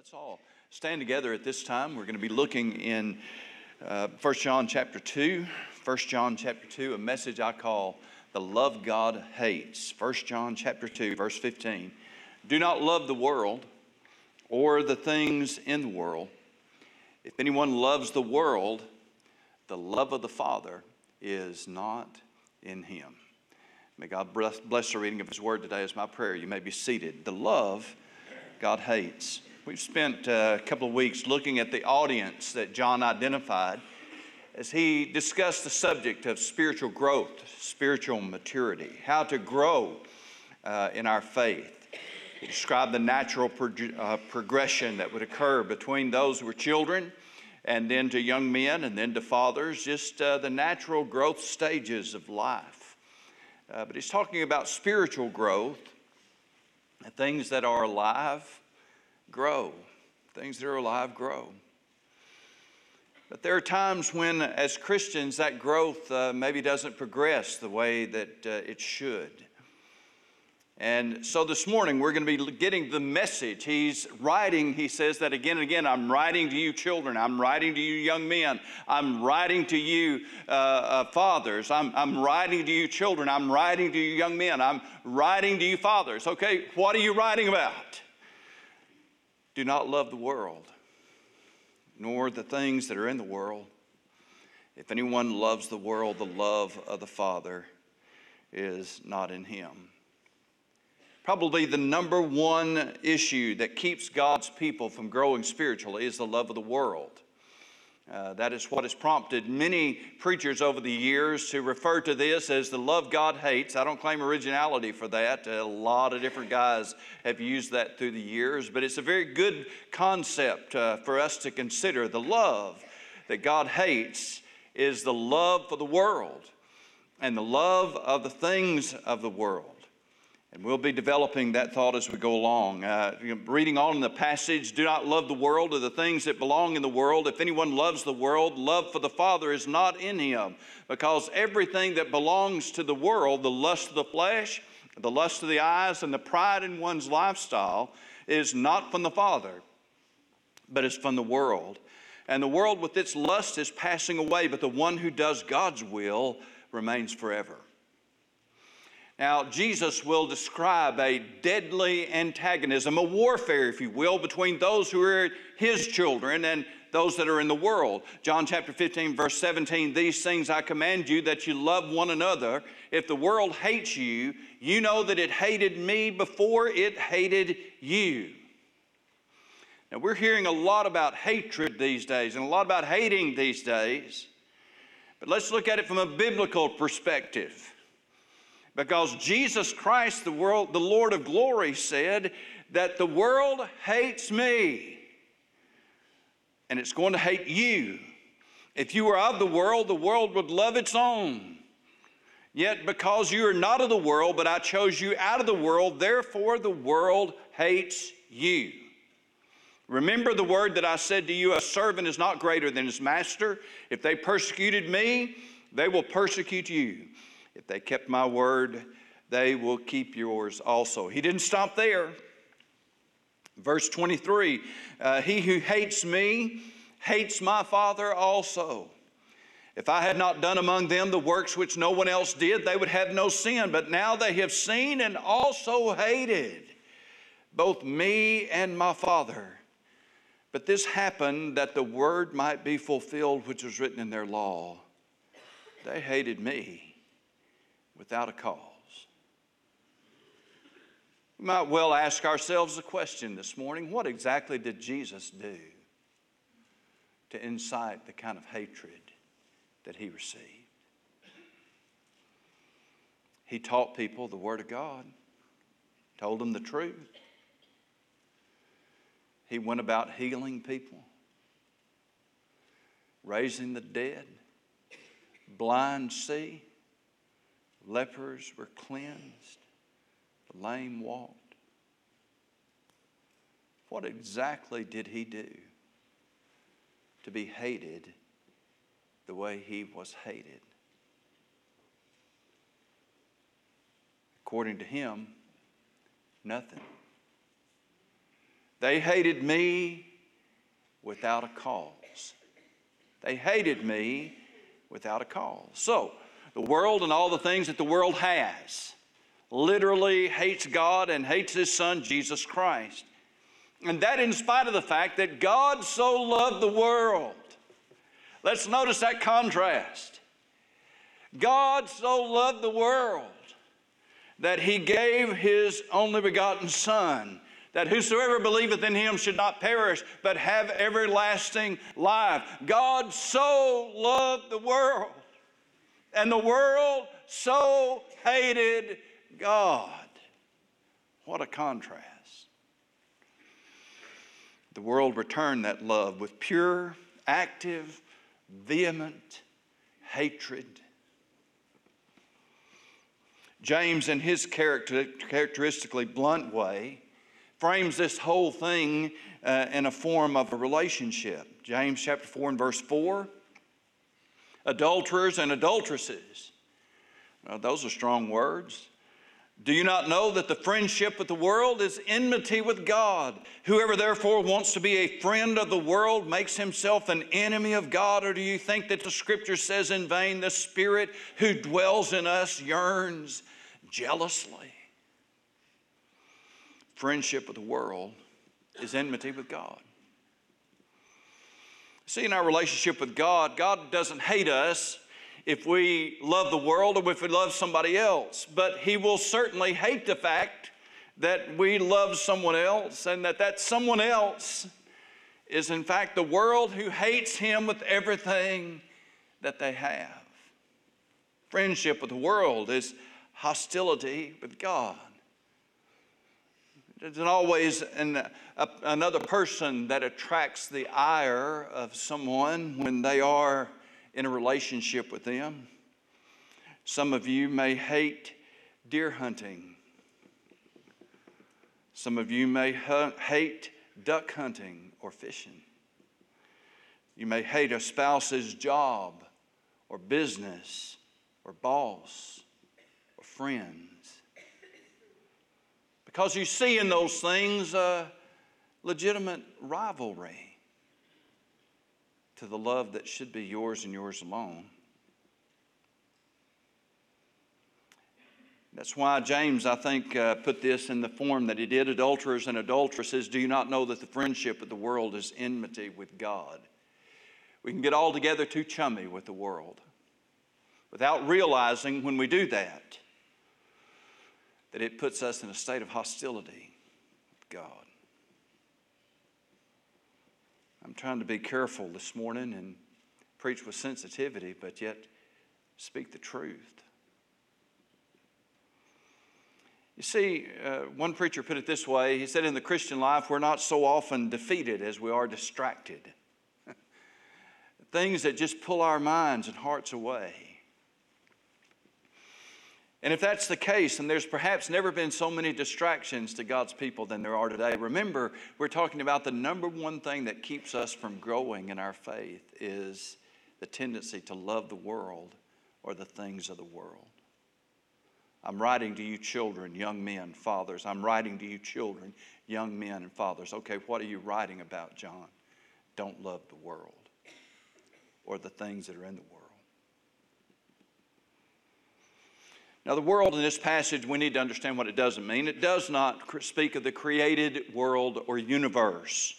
Let's all stand together at this time. We're going to be looking in uh, 1 John chapter 2. 1 John chapter 2, a message I call The Love God Hates. 1 John chapter 2, verse 15. Do not love the world or the things in the world. If anyone loves the world, the love of the Father is not in him. May God bless, the reading of His Word today as my prayer. You may be seated. The love God hates. We've spent uh, a couple of weeks looking at the audience that John identified as he discussed the subject of spiritual growth, spiritual maturity, how to grow uh, in our faith. He described the natural pro- uh, progression that would occur between those who were children and then to young men and then to fathers, just uh, the natural growth stages of life. Uh, but he's talking about spiritual growth, things that are alive grow. Things that are alive grow. But there are times when, as Christians, that growth uh, maybe doesn't progress the way that uh, it should. And so this morning we're going to be getting the message. He's writing, he says that again and again I'm writing to you, children. I'm writing to you, young men. I'm writing to you, uh, uh, fathers. I'm, I'm writing to you, children. I'm writing to you, young men. I'm writing to you, fathers. Okay, what are you writing about? Do not love the world, nor the things that are in the world. If anyone loves the world, the love of the Father is not in him. Probably the number one issue that keeps God's people from growing spiritually is the love of the world. Uh, that is what has prompted many preachers over the years to refer to this as the love God hates. I don't claim originality for that. A lot of different guys have used that through the years, but it's a very good concept uh, for us to consider. The love that God hates is the love for the world and the love of the things of the world. And we'll be developing that thought as we go along. Uh, reading on in the passage, do not love the world or the things that belong in the world. If anyone loves the world, love for the Father is not in him. Because everything that belongs to the world, the lust of the flesh, the lust of the eyes, and the pride in one's lifestyle, is not from the Father, but is from the world. And the world with its lust is passing away, but the one who does God's will remains forever. Now, Jesus will describe a deadly antagonism, a warfare, if you will, between those who are his children and those that are in the world. John chapter 15, verse 17 These things I command you that you love one another. If the world hates you, you know that it hated me before it hated you. Now, we're hearing a lot about hatred these days and a lot about hating these days, but let's look at it from a biblical perspective. Because Jesus Christ, the world, the Lord of glory, said that the world hates me and it's going to hate you. If you were of the world, the world would love its own. Yet because you are not of the world, but I chose you out of the world, therefore the world hates you. Remember the word that I said to you a servant is not greater than his master. If they persecuted me, they will persecute you. If they kept my word, they will keep yours also. He didn't stop there. Verse 23 uh, He who hates me hates my Father also. If I had not done among them the works which no one else did, they would have no sin. But now they have seen and also hated both me and my Father. But this happened that the word might be fulfilled which was written in their law. They hated me without a cause. We might well ask ourselves a question this morning what exactly did Jesus do to incite the kind of hatred that he received? He taught people the Word of God, told them the truth. He went about healing people, raising the dead, blind see, Lepers were cleansed, the lame walked. What exactly did he do to be hated the way he was hated? According to him, nothing. They hated me without a cause. They hated me without a cause. So, the world and all the things that the world has literally hates God and hates His Son, Jesus Christ. And that in spite of the fact that God so loved the world. Let's notice that contrast. God so loved the world that he gave his only begotten Son, that whosoever believeth in him should not perish, but have everlasting life. God so loved the world, and the world so hated God. What a contrast. The world returned that love with pure, active, vehement hatred. James, in his character, characteristically blunt way, frames this whole thing uh, in a form of a relationship. James chapter 4 and verse 4 adulterers and adulteresses. Now, those are strong words. Do you not know that the friendship with the world is enmity with God? Whoever therefore wants to be a friend of the world makes himself an enemy of God. Or do you think that the scripture says in vain, the Spirit who dwells in us yearns jealously? Friendship with the world is enmity with God. See, in our relationship with God, God doesn't hate us if we love the world or if we love somebody else. But He will certainly hate the fact that we love someone else and that that someone else is, in fact, the world who hates Him with everything that they have. Friendship with the world is hostility with God. Isn't always an, a, another person that attracts the ire of someone when they are in a relationship with them. Some of you may hate deer hunting. Some of you may hate duck hunting or fishing. You may hate a spouse's job or business or boss or friends. Because you see in those things a legitimate rivalry to the love that should be yours and yours alone. That's why James, I think, uh, put this in the form that he did. Adulterers and adulteresses, do you not know that the friendship of the world is enmity with God? We can get altogether too chummy with the world without realizing when we do that that it puts us in a state of hostility God. I'm trying to be careful this morning and preach with sensitivity, but yet speak the truth. You see, uh, one preacher put it this way he said, In the Christian life, we're not so often defeated as we are distracted. Things that just pull our minds and hearts away. And if that's the case, and there's perhaps never been so many distractions to God's people than there are today, remember, we're talking about the number one thing that keeps us from growing in our faith is the tendency to love the world or the things of the world. I'm writing to you, children, young men, fathers. I'm writing to you, children, young men, and fathers. Okay, what are you writing about, John? Don't love the world or the things that are in the world. Now, the world in this passage, we need to understand what it doesn't mean. It does not speak of the created world or universe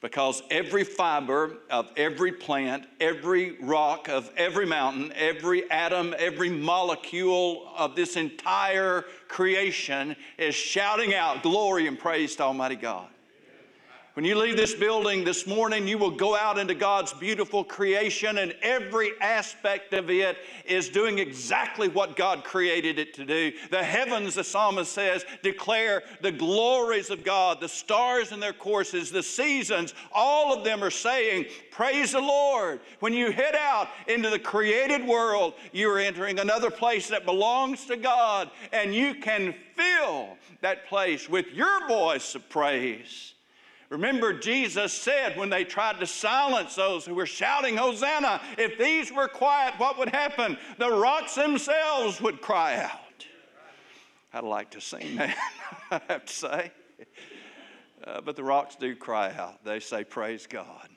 because every fiber of every plant, every rock of every mountain, every atom, every molecule of this entire creation is shouting out glory and praise to Almighty God. When you leave this building this morning, you will go out into God's beautiful creation, and every aspect of it is doing exactly what God created it to do. The heavens, the psalmist says, declare the glories of God. The stars in their courses, the seasons, all of them are saying, Praise the Lord. When you head out into the created world, you are entering another place that belongs to God, and you can fill that place with your voice of praise. Remember, Jesus said when they tried to silence those who were shouting, Hosanna, if these were quiet, what would happen? The rocks themselves would cry out. I'd like to sing that, I have to say. Uh, but the rocks do cry out. They say, Praise God.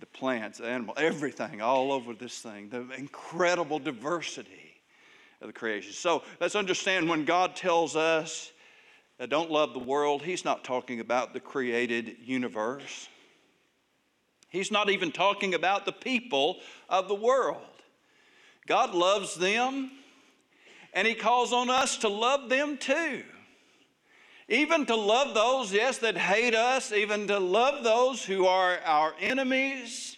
The plants, the animal, everything all over this thing, the incredible diversity of the creation. So let's understand when God tells us don't love the world, He's not talking about the created universe. He's not even talking about the people of the world. God loves them, and He calls on us to love them too. Even to love those, yes, that hate us, even to love those who are our enemies.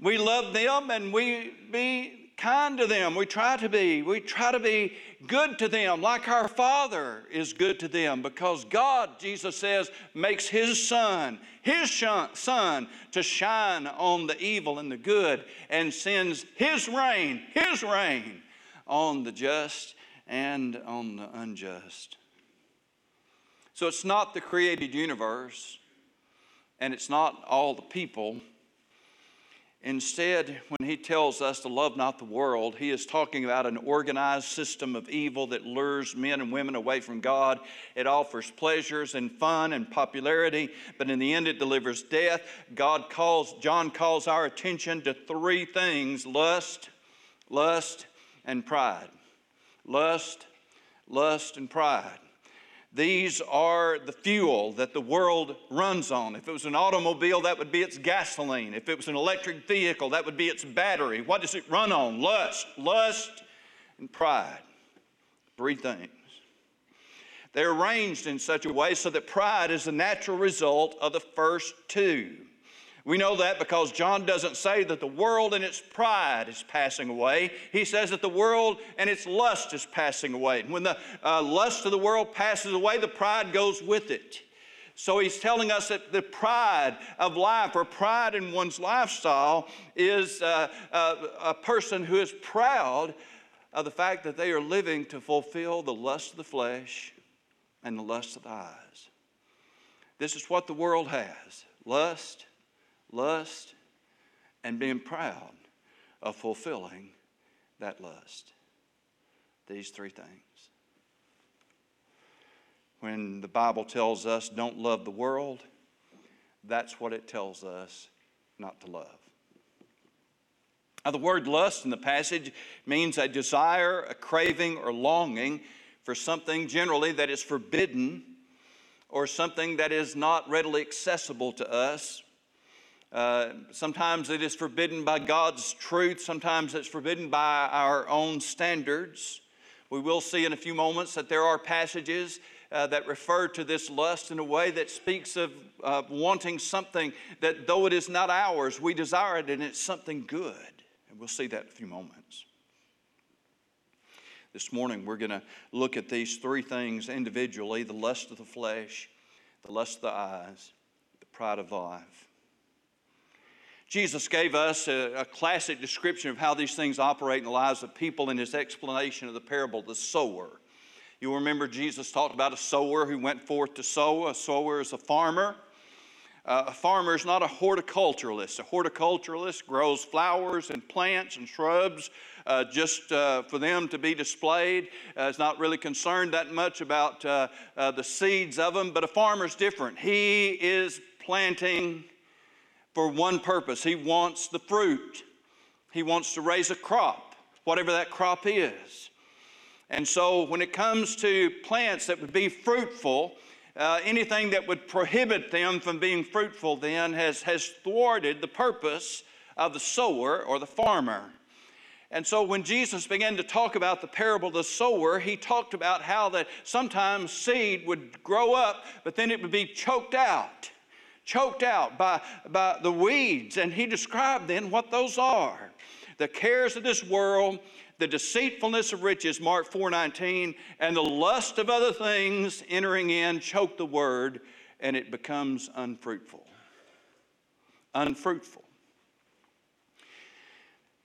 We love them and we be kind to them. We try to be. We try to be good to them like our Father is good to them because God, Jesus says, makes His Sun, His Sun, to shine on the evil and the good and sends His rain, His rain on the just and on the unjust. So it's not the created universe and it's not all the people. Instead, when he tells us to love not the world, he is talking about an organized system of evil that lures men and women away from God. It offers pleasures and fun and popularity, but in the end it delivers death. God calls John calls our attention to three things: lust, lust, and pride. Lust, lust, and pride. These are the fuel that the world runs on. If it was an automobile, that would be its gasoline. If it was an electric vehicle, that would be its battery. What does it run on? Lust, lust, and pride. Three things. They're arranged in such a way so that pride is the natural result of the first two. We know that because John doesn't say that the world and its pride is passing away. He says that the world and its lust is passing away. And when the uh, lust of the world passes away, the pride goes with it. So he's telling us that the pride of life or pride in one's lifestyle is uh, uh, a person who is proud of the fact that they are living to fulfill the lust of the flesh and the lust of the eyes. This is what the world has lust lust, and being proud of fulfilling that lust. These three things. When the Bible tells us don't love the world, that's what it tells us not to love. Now, the word lust in the passage means a desire, a craving, or longing for something generally that is forbidden or something that is not readily accessible to us uh, sometimes it is forbidden by God's truth, sometimes it's forbidden by our own standards. We will see in a few moments that there are passages uh, that refer to this lust in a way that speaks of uh, wanting something that, though it is not ours, we desire it and it's something good. And we'll see that in a few moments. This morning, we're going to look at these three things individually the lust of the flesh, the lust of the eyes, the pride of life. Jesus gave us a, a, classic description of how these things operate in the lives of people in his explanation of the parable of the sower. You'll remember Jesus talked about a sower who went forth to sow. A sower is a farmer. Uh, a farmer is not a horticulturalist. A horticulturalist grows flowers and plants and shrubs uh, just uh, for them to be displayed. Uh, is not really concerned that much about uh, uh, the seeds of them, but a farmer is different. He is planting for one purpose. He wants the fruit, he wants to raise a crop, whatever that crop is. And so, when it comes to plants that would be fruitful, uh, anything that would prohibit them from being fruitful then has, has thwarted the purpose of the sower or the farmer. And so when Jesus began to talk about the parable of the sower, he talked about how that sometimes seed would grow up, but then it would be choked out choked out by, by the weeds. And he described then what those are the cares of this world, the deceitfulness of riches, Mark 4:19, and the lust of other things entering in choke the word, and it becomes unfruitful. Unfruitful.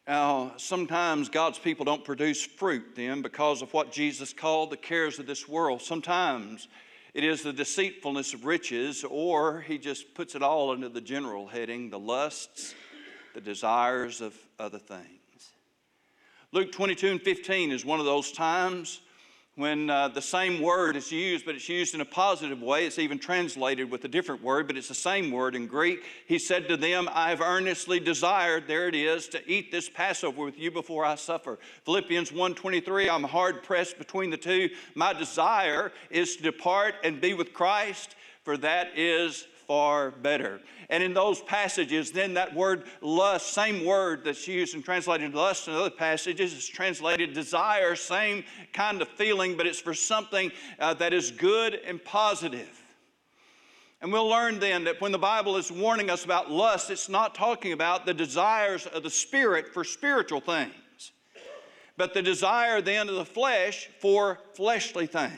Now, sometimes God's people don't produce fruit then because of what Jesus called the cares of this world. Sometimes it is the deceitfulness of riches, or he just puts it all under the general heading the lusts, the desires of other things. Luke 22 and 15 is one of those times when uh, the same word is used, but it's used in a positive way. It's even translated with a different word, but it's the same word in Greek. He said to them, I have earnestly desired, there it is, to eat this Passover with you before I suffer. Philippians 1.23, I'm hard pressed between the two. My desire is to depart and be with Christ, for that is far better. And in those passages, then that word lust, same word that's used and translated lust in other passages, is translated desire, same kind of feeling, but it's for something uh, that is good and positive. And we'll learn then that when the Bible is warning us about lust, it's not talking about the desires of the spirit for spiritual things, but the desire then of the flesh for fleshly things.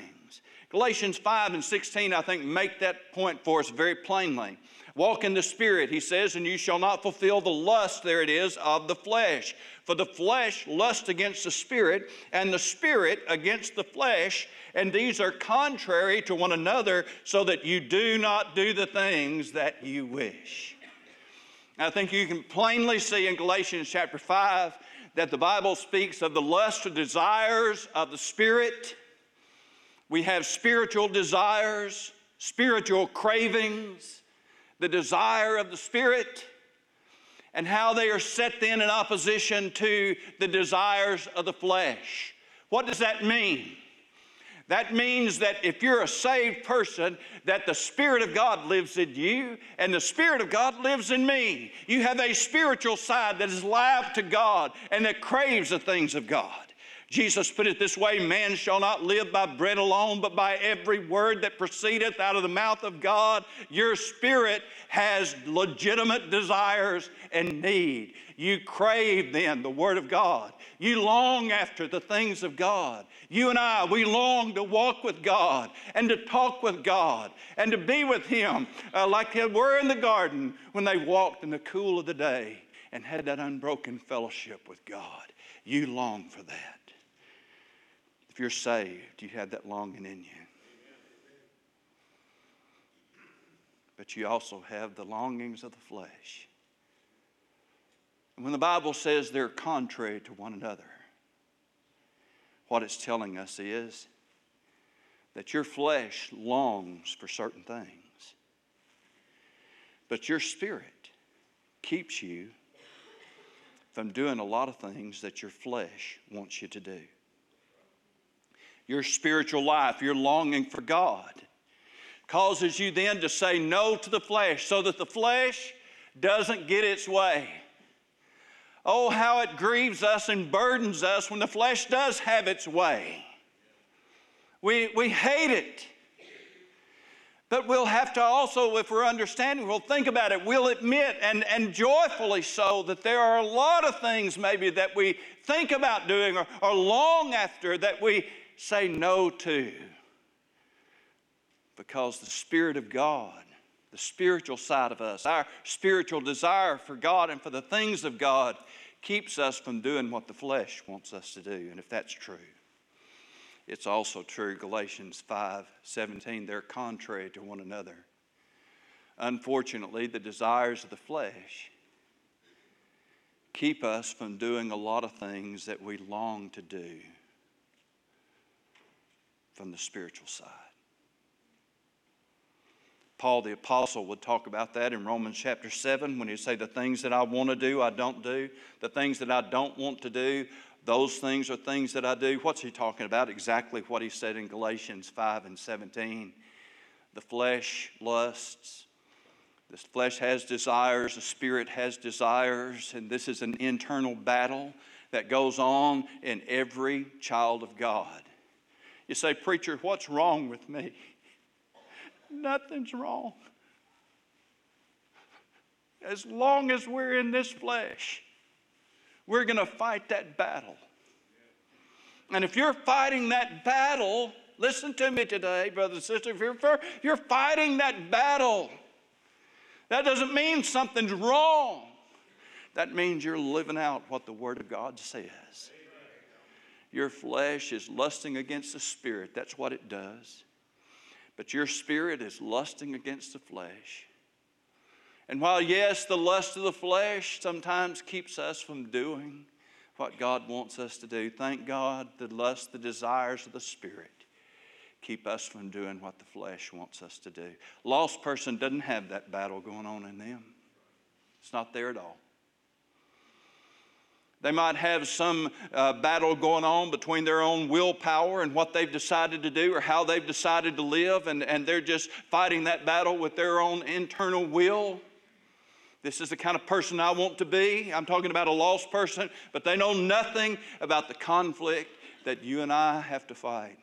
Galatians 5 and 16, I think, make that point for us very plainly. Walk in the Spirit, he says, and you shall not fulfill the lust, there it is, of the flesh. For the flesh lusts against the Spirit, and the Spirit against the flesh, and these are contrary to one another, so that you do not do the things that you wish. I think you can plainly see in Galatians chapter 5 that the Bible speaks of the lust or desires of the Spirit. We have spiritual desires, spiritual cravings the desire of the Spirit, and how they are set then in opposition to the desires of the flesh. What does that mean? That means that if you're a saved person, that the Spirit of God lives in you and the Spirit of God lives in me. You have a spiritual side that is alive to God and that craves the things of God. Jesus put it this way Man shall not live by bread alone, but by every word that proceedeth out of the mouth of God. Your spirit has legitimate desires and need. You crave then the Word of God. You long after the things of God. You and I, we long to walk with God and to talk with God and to be with Him uh, like they were in the garden when they walked in the cool of the day and had that unbroken fellowship with God. You long for that. If you're saved, you have that longing in you. But you also have the longings of the flesh. And when the Bible says they're contrary to one another, what it's telling us is that your flesh longs for certain things, but your spirit keeps you from doing a lot of things that your flesh wants you to do your spiritual life, your longing for God, causes you then to say no to the flesh so that the flesh doesn't get its way. Oh, how it grieves us and burdens us when the flesh does have its way. We, we hate it. But we'll have to also, if we're understanding, we'll think about it. We'll admit, and, and joyfully so, that there are a lot of things maybe that we think about doing or, or long after that we say no to. Because the Spirit of God, the spiritual side of us, our spiritual desire for God and for the things of God, keeps us from doing what the flesh wants us to do. And if that's true, it's also true, Galatians 5 17, they're contrary to one another. Unfortunately, the desires of the flesh keep us from doing a lot of things that we long to do from the spiritual side. Paul the Apostle would talk about that in Romans chapter 7 when he'd say, The things that I want to do, I don't do. The things that I don't want to do, those things are things that I do. What's he talking about? Exactly what he said in Galatians 5 and 17. The flesh lusts. The flesh has desires, the spirit has desires, and this is an internal battle that goes on in every child of God. You say, Preacher, what's wrong with me? Nothing's wrong. As long as we're in this flesh, we're going to fight that battle. And if you're fighting that battle, listen to me today, brothers and sisters, if you're, you're fighting that battle, that doesn't mean something's wrong. That means you're living out what the Word of God says. Your flesh is lusting against the spirit. That's what it does. But your spirit is lusting against the flesh. And while, yes, the lust of the flesh sometimes keeps us from doing what God wants us to do. Thank God the lust, the desires of the Spirit keep us from doing what the flesh wants us to do. Lost person doesn't have that battle going on in them. It's not there at all. They might have some uh, battle going on between their own willpower and what they've decided to do or how they've decided to live, and, and they're just fighting that battle with their own internal will. This is the kind of person I want to be. I'm talking about a lost person, but they know nothing about the conflict that you and I have to fight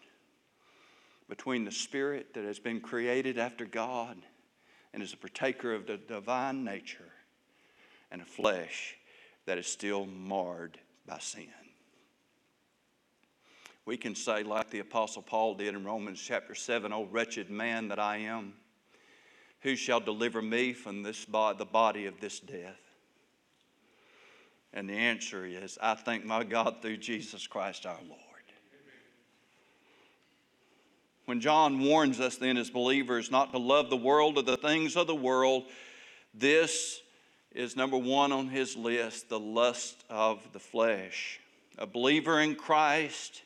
between the spirit that has been created after God and is a partaker of the divine nature and a flesh that is still marred by sin. We can say, like the Apostle Paul did in Romans chapter 7, O wretched man that I am, who shall deliver me from this the body of this death? And the answer is, I thank my God through Jesus Christ our Lord. When John warns us then as believers not to love the world or the things of the world, this is number one on his list the lust of the flesh. A believer in Christ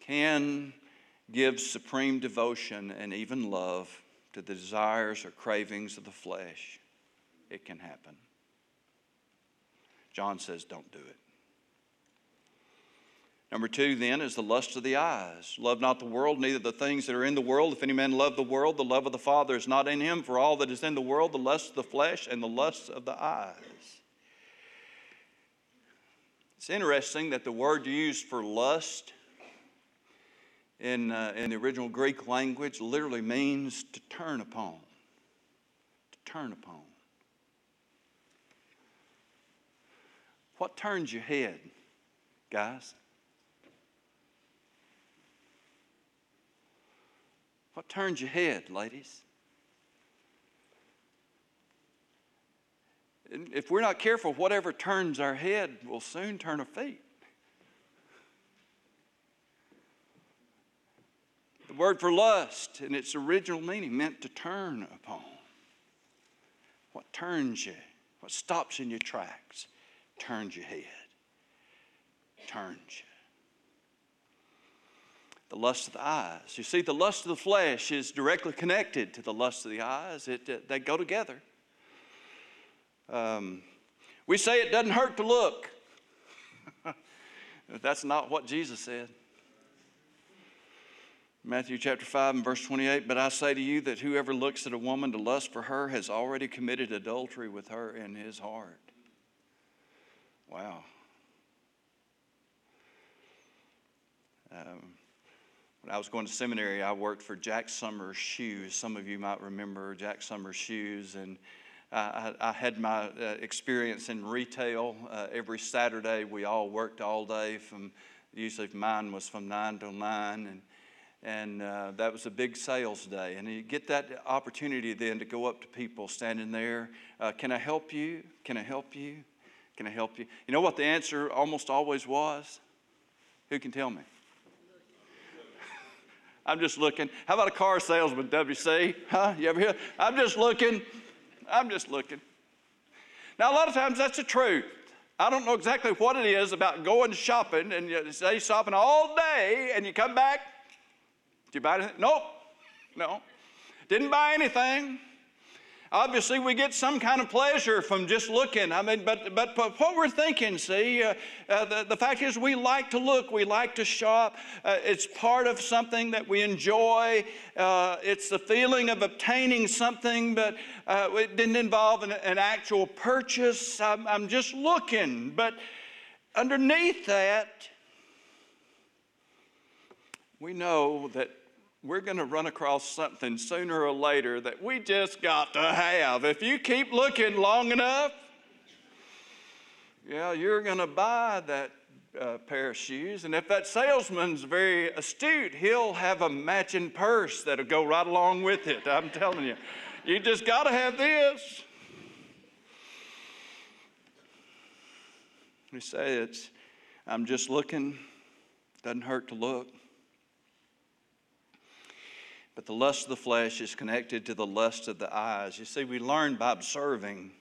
can give supreme devotion and even love to the desires or cravings of the flesh. It can happen. John says, don't do it. Number two, then, is the lust of the eyes. Love not the world, neither the things that are in the world. If any man love the world, the love of the Father is not in him. For all that is in the world, the lust of the flesh and the lust of the eyes. It's interesting that the word used for lust in, uh, in the original Greek language literally means to turn upon. To turn upon. What turns your head, guys? What turns your head, ladies? If we're not careful, whatever turns our head will soon turn our feet. The word for lust, in its original meaning, meant to turn upon. What turns you, what stops in your tracks, turns your head, turns you the lust of the eyes. You see, the lust of the flesh is directly connected to the lust of the eyes, it, it they go together. Um, we say it doesn't hurt to look. That's not what Jesus said. Matthew chapter 5 and verse 28 But I say to you that whoever looks at a woman to lust for her has already committed adultery with her in his heart. Wow. Um, when I was going to seminary, I worked for Jack Summers Shoes. Some of you might remember Jack Summers Shoes. And I, I had my uh, experience in retail. Uh, every Saturday, we all worked all day. From usually mine was from nine to nine, and and uh, that was a big sales day. And you get that opportunity then to go up to people standing there. Uh, can I help you? Can I help you? Can I help you? You know what the answer almost always was? Who can tell me? I'm just looking. How about a car salesman, WC? Huh? You ever hear? I'm just looking. I'm just looking. Now, a lot of times that's the truth. I don't know exactly what it is about going shopping and you stay shopping all day and you come back. Did you buy anything? Nope. No. Didn't buy anything obviously we get some kind of pleasure from just looking. I mean, but, but, but what we're thinking, see, uh, uh, the, the fact is we like to look, we like to shop. Uh, it's part of something that we enjoy. Uh, it's the feeling of obtaining something, but uh, it didn't involve an, an actual purchase. I'm, I'm just looking. But underneath that, we know that we're going to run across something sooner or later that we just got to have. If you keep looking long enough, yeah, you're going to buy that uh, pair of shoes. And if that salesman's very astute, he'll have a matching purse that'll go right along with it. I'm telling you, you just got to have this. We say it's, I'm just looking, doesn't hurt to look. But the lust of the flesh is connected to the lust of the eyes. You see, we learn by observing.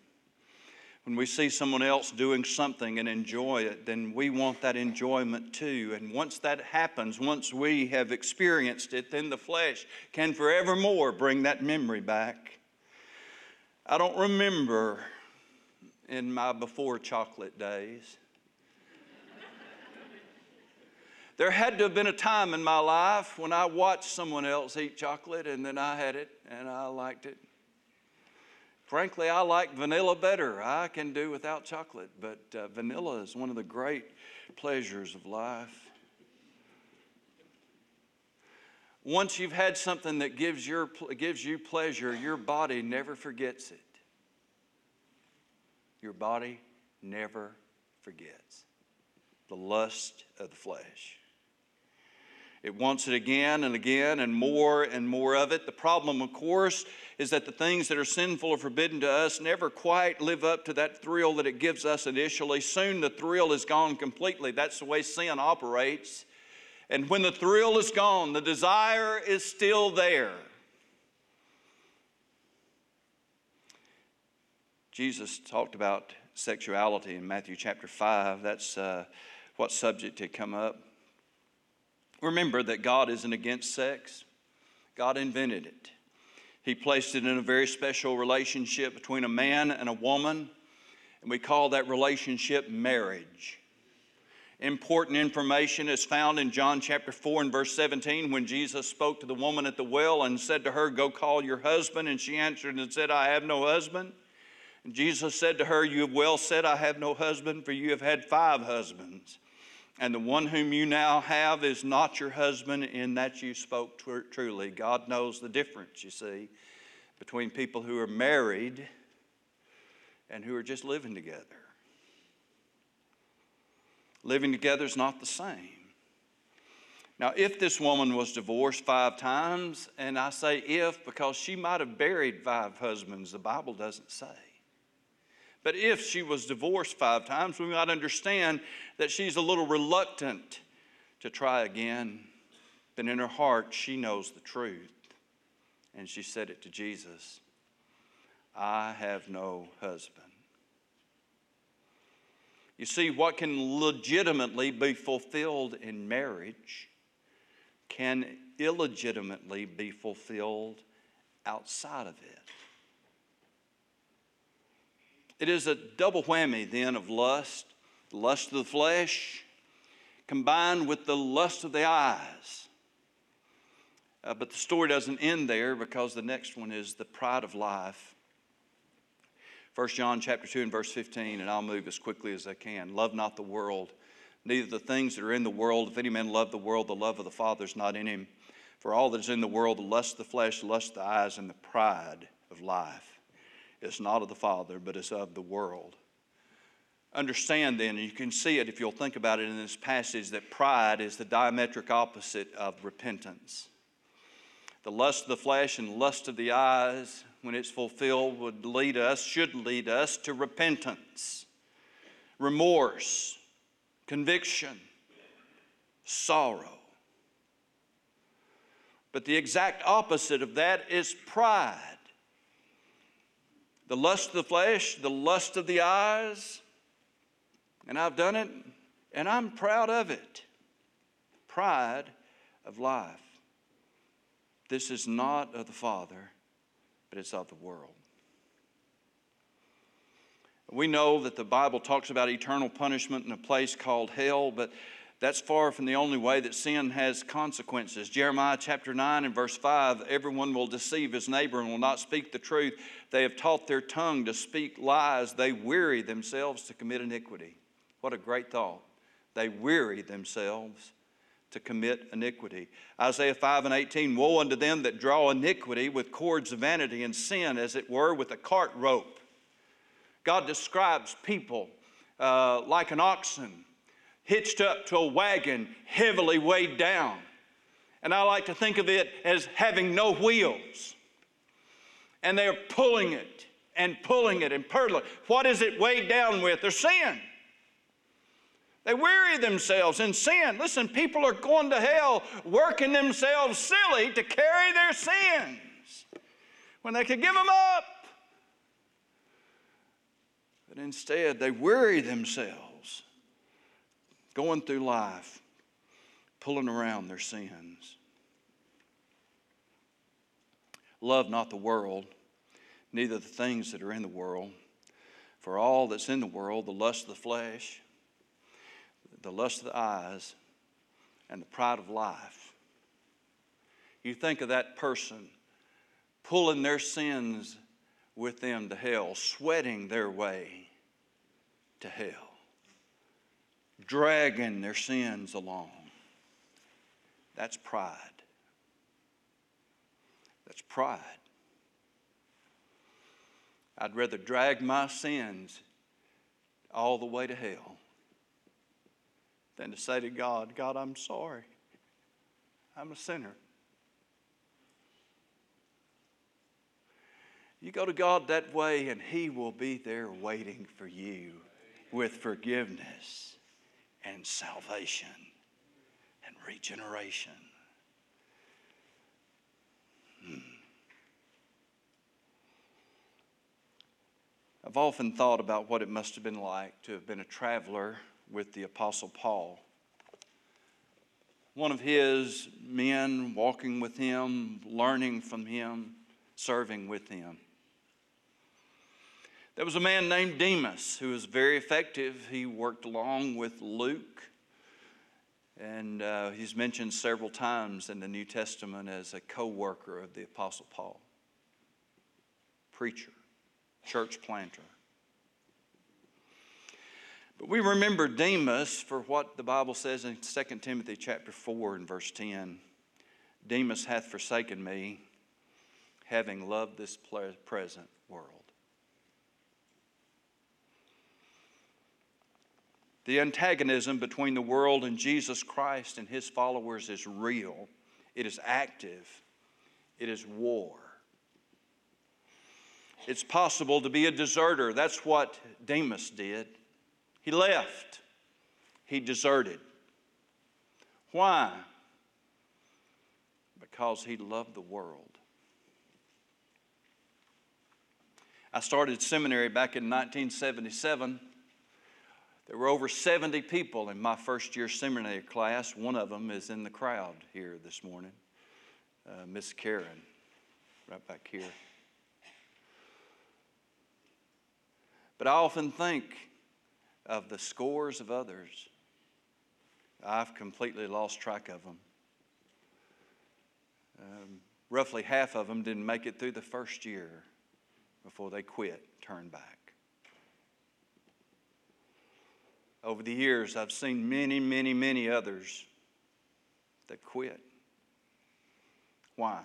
When we see someone else doing something and enjoy it, then we want that enjoyment too. And once that happens, once we have experienced it, then the flesh can forevermore bring that memory back. I don't remember in my before chocolate days. There had to have been a time in my life when I watched someone else eat chocolate and then I had it and I liked it. Frankly, I like vanilla better. I can do without chocolate, but uh, vanilla is one of the great pleasures of life. Once you've had something that gives, your, gives you pleasure, your body never forgets it. Your body never forgets the lust of the flesh. It wants it again and again and more and more of it. The problem, of course, is that the things that are sinful or forbidden to us never quite live up to that thrill that it gives us initially. Soon the thrill is gone completely. That's the way sin operates. And when the thrill is gone, the desire is still there. Jesus talked about sexuality in Matthew chapter 5. That's uh, what subject had come up. Remember that God isn't against sex, God invented it. He placed it in a very special relationship between a man and a woman, and we call that relationship marriage. Important information is found in John chapter 4 and verse 17 when Jesus spoke to the woman at the well and said to her, Go call your husband. And she answered and said, I have no husband. And Jesus said to her, You have well said, I have no husband, for you have had five husbands and the one whom you now have is not your husband in that you spoke tr- truly. God knows the difference, you see, between people who are married and who are just living together. Living together is not the same. Now, if this woman was divorced five times, and I say if because she might have buried five husbands, the Bible doesn't say. But if she was divorced five times, we might understand that she's a little reluctant to try again. But in her heart, she knows the truth. And she said it to Jesus I have no husband. You see, what can legitimately be fulfilled in marriage can illegitimately be fulfilled outside of it. It is a double whammy then of lust, lust of the flesh, combined with the lust of the eyes. Uh, but the story doesn't end there because the next one is the pride of life. 1 John chapter 2 and verse 15, and I'll move as quickly as I can. Love not the world, neither the things that are in the world. If any man love the world, the love of the Father is not in him. For all that is in the world, the lust of the flesh, the lust of the eyes, and the pride of life it's not of the Father, but it's of the world. Understand then, and you can see it if you'll think about it in this passage, that pride is the diametric opposite of repentance. The lust of the flesh and lust of the eyes, when it's fulfilled, would lead us, should lead us to repentance, remorse, conviction, sorrow. But the exact opposite of that is pride the lust of the flesh, the lust of the eyes, and I've done it, and I'm proud of it. Pride of life. This is not of the Father, but it's of the world. We know that the Bible talks about eternal punishment in a place called hell, but that's far from the only way that sin has consequences. Jeremiah chapter 9 and verse 5 everyone will deceive his neighbor and will not speak the truth. They have taught their tongue to speak lies. They weary themselves to commit iniquity. What a great thought. They weary themselves to commit iniquity. Isaiah 5 and 18 Woe unto them that draw iniquity with cords of vanity and sin, as it were, with a cart rope. God describes people uh, like an oxen hitched up to a wagon, heavily weighed down. And I like to think of it as having no wheels. And they're pulling it and pulling it and pulling. What is it weighed down with? Their sin. They weary themselves in sin. Listen, people are going to hell working themselves silly to carry their sins when they could give them up. But instead, they weary themselves going through life, pulling around their sins. Love not the world, neither the things that are in the world. For all that's in the world, the lust of the flesh, the lust of the eyes, and the pride of life. You think of that person pulling their sins with them to hell, sweating their way to hell, dragging their sins along. That's pride. That's pride. I'd rather drag my sins all the way to hell than to say to God, God, I'm sorry. I'm a sinner. You go to God that way, and He will be there waiting for you with forgiveness and salvation and regeneration. Hmm. I've often thought about what it must have been like to have been a traveler with the Apostle Paul. One of his men walking with him, learning from him, serving with him. There was a man named Demas who was very effective. He worked along with Luke, and uh, he's mentioned several times in the New Testament as a co worker of the Apostle Paul. Preacher, church planter. But we remember Demas for what the Bible says in 2 Timothy chapter 4 and verse 10. Demas hath forsaken me, having loved this present world. The antagonism between the world and Jesus Christ and his followers is real, it is active, it is war. It's possible to be a deserter. That's what Demas did. He left, he deserted. Why? Because he loved the world. I started seminary back in 1977. There were over 70 people in my first year seminary class. One of them is in the crowd here this morning, uh, Miss Karen, right back here. But I often think of the scores of others. I've completely lost track of them. Um, roughly half of them didn't make it through the first year before they quit, turned back. Over the years, I've seen many, many, many others that quit. Why?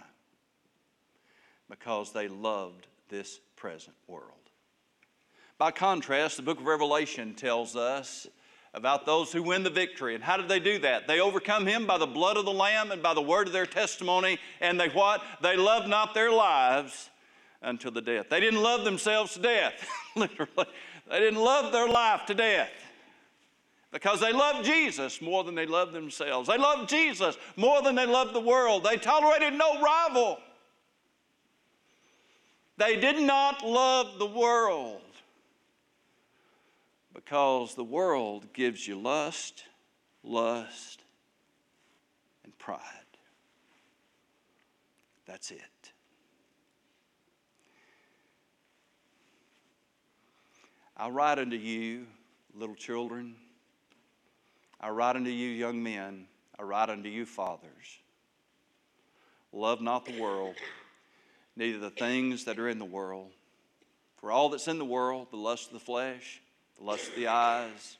Because they loved this present world. By contrast, the book of Revelation tells us about those who win the victory. And how did they do that? They overcome him by the blood of the Lamb and by the word of their testimony. And they what? They loved not their lives until the death. They didn't love themselves to death, literally. They didn't love their life to death because they loved Jesus more than they loved themselves. They loved Jesus more than they loved the world. They tolerated no rival. They did not love the world because the world gives you lust, lust, and pride. That's it. I write unto you, little children I write unto you, young men, I write unto you, fathers. Love not the world, neither the things that are in the world. For all that's in the world, the lust of the flesh, the lust of the eyes,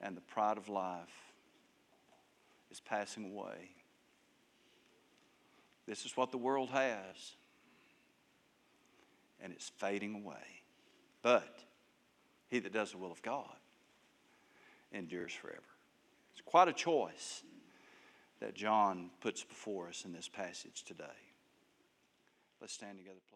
and the pride of life, is passing away. This is what the world has, and it's fading away. But he that does the will of God endures forever. Quite a choice that John puts before us in this passage today. Let's stand together, please.